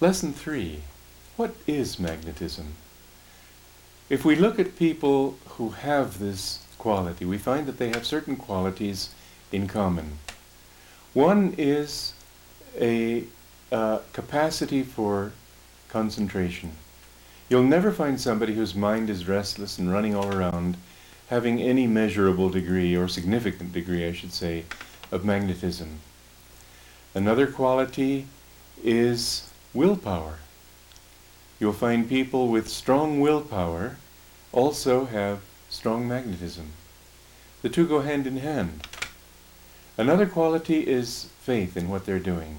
Lesson 3 What is magnetism? If we look at people who have this quality, we find that they have certain qualities in common. One is a uh, capacity for concentration. You'll never find somebody whose mind is restless and running all around having any measurable degree, or significant degree, I should say, of magnetism. Another quality is willpower. You'll find people with strong willpower also have strong magnetism. The two go hand in hand. Another quality is faith in what they're doing.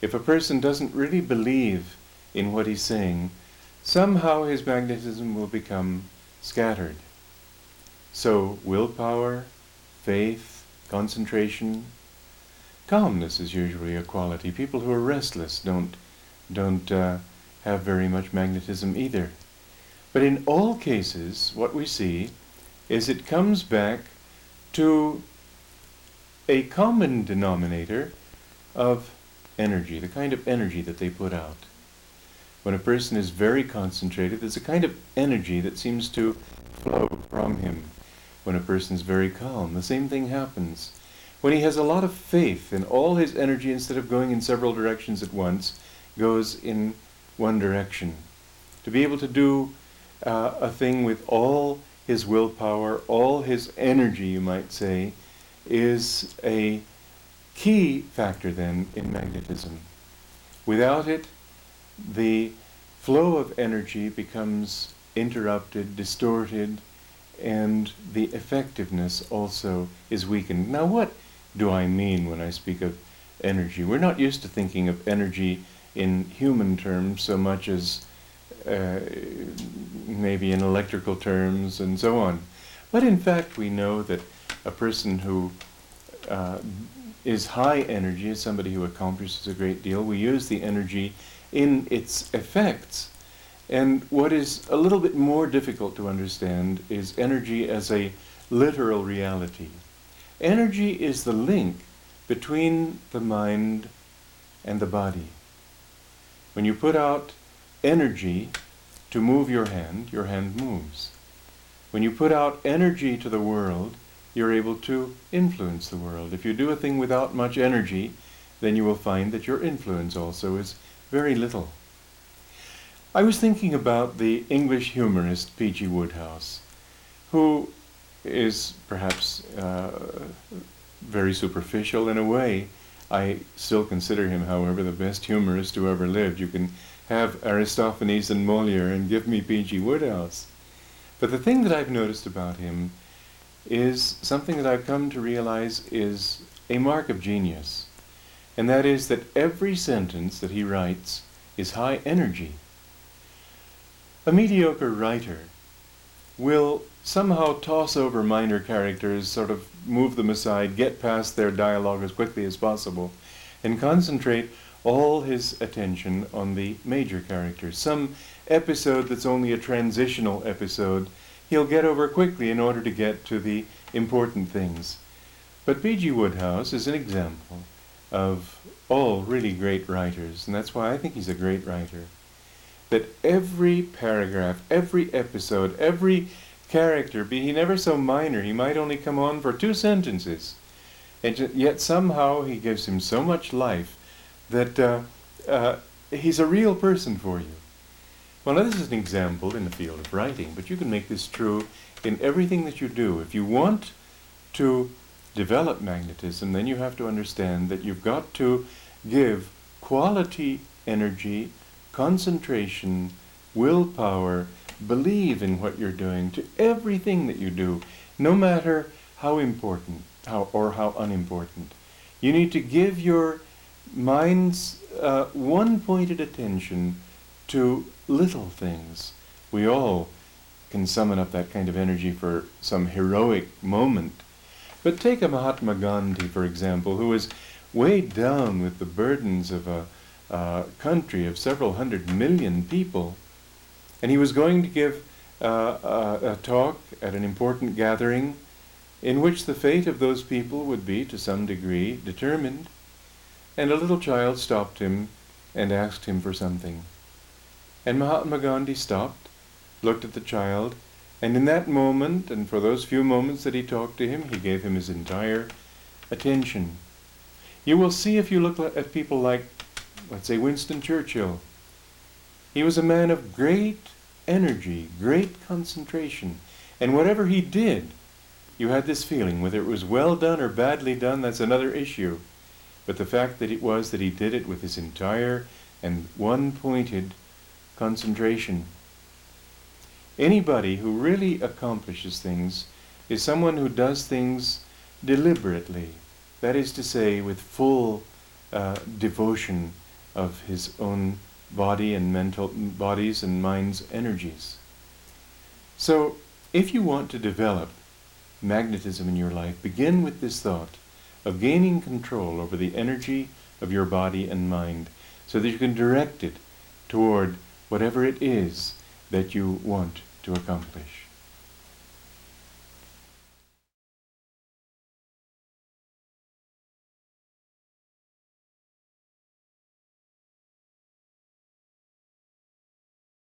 If a person doesn't really believe in what he's saying, somehow his magnetism will become scattered. So, willpower, faith, concentration, calmness is usually a quality. People who are restless don't, don't uh, have very much magnetism either. But in all cases, what we see is it comes back to a common denominator of energy, the kind of energy that they put out. When a person is very concentrated, there's a kind of energy that seems to flow from him. When a person is very calm, the same thing happens. When he has a lot of faith and all his energy, instead of going in several directions at once, goes in one direction. To be able to do uh, a thing with all his willpower, all his energy, you might say, is a key factor then in magnetism. Without it, the flow of energy becomes interrupted, distorted, and the effectiveness also is weakened. Now, what do I mean when I speak of energy? We're not used to thinking of energy in human terms so much as uh, maybe in electrical terms and so on. But in fact, we know that a person who uh, is high energy is somebody who accomplishes a great deal. We use the energy in its effects. And what is a little bit more difficult to understand is energy as a literal reality. Energy is the link between the mind and the body. When you put out energy to move your hand, your hand moves. When you put out energy to the world, you're able to influence the world. If you do a thing without much energy, then you will find that your influence also is very little. I was thinking about the English humorist P.G. Wodehouse, who is perhaps uh, very superficial in a way. I still consider him, however, the best humorist who ever lived. You can have Aristophanes and Moliere and give me P.G. Wodehouse. But the thing that I've noticed about him is something that I've come to realize is a mark of genius. And that is that every sentence that he writes is high energy. A mediocre writer will somehow toss over minor characters, sort of move them aside, get past their dialogue as quickly as possible, and concentrate all his attention on the major characters. Some episode that's only a transitional episode, he'll get over quickly in order to get to the important things. But P.G. Wodehouse is an example of all really great writers, and that's why I think he's a great writer. That every paragraph, every episode, every character, be he never so minor, he might only come on for two sentences, and yet somehow he gives him so much life that uh, uh, he's a real person for you. Well, now this is an example in the field of writing, but you can make this true in everything that you do. If you want to develop magnetism, then you have to understand that you've got to give quality energy, concentration, willpower, believe in what you're doing to everything that you do, no matter how important how, or how unimportant. You need to give your mind's uh, one pointed attention to little things. We all can summon up that kind of energy for some heroic moment. But take a Mahatma Gandhi, for example, who was weighed down with the burdens of a, a country of several hundred million people, and he was going to give uh, a, a talk at an important gathering in which the fate of those people would be, to some degree, determined. And a little child stopped him and asked him for something. And Mahatma Gandhi stopped, looked at the child, and in that moment, and for those few moments that he talked to him, he gave him his entire attention. You will see if you look at people like, let's say, Winston Churchill. He was a man of great energy, great concentration, and whatever he did, you had this feeling. Whether it was well done or badly done, that's another issue. But the fact that it was that he did it with his entire and one pointed concentration. Anybody who really accomplishes things is someone who does things deliberately, that is to say, with full uh, devotion of his own body and mental bodies and mind's energies. So, if you want to develop magnetism in your life, begin with this thought of gaining control over the energy of your body and mind so that you can direct it toward whatever it is that you want to accomplish.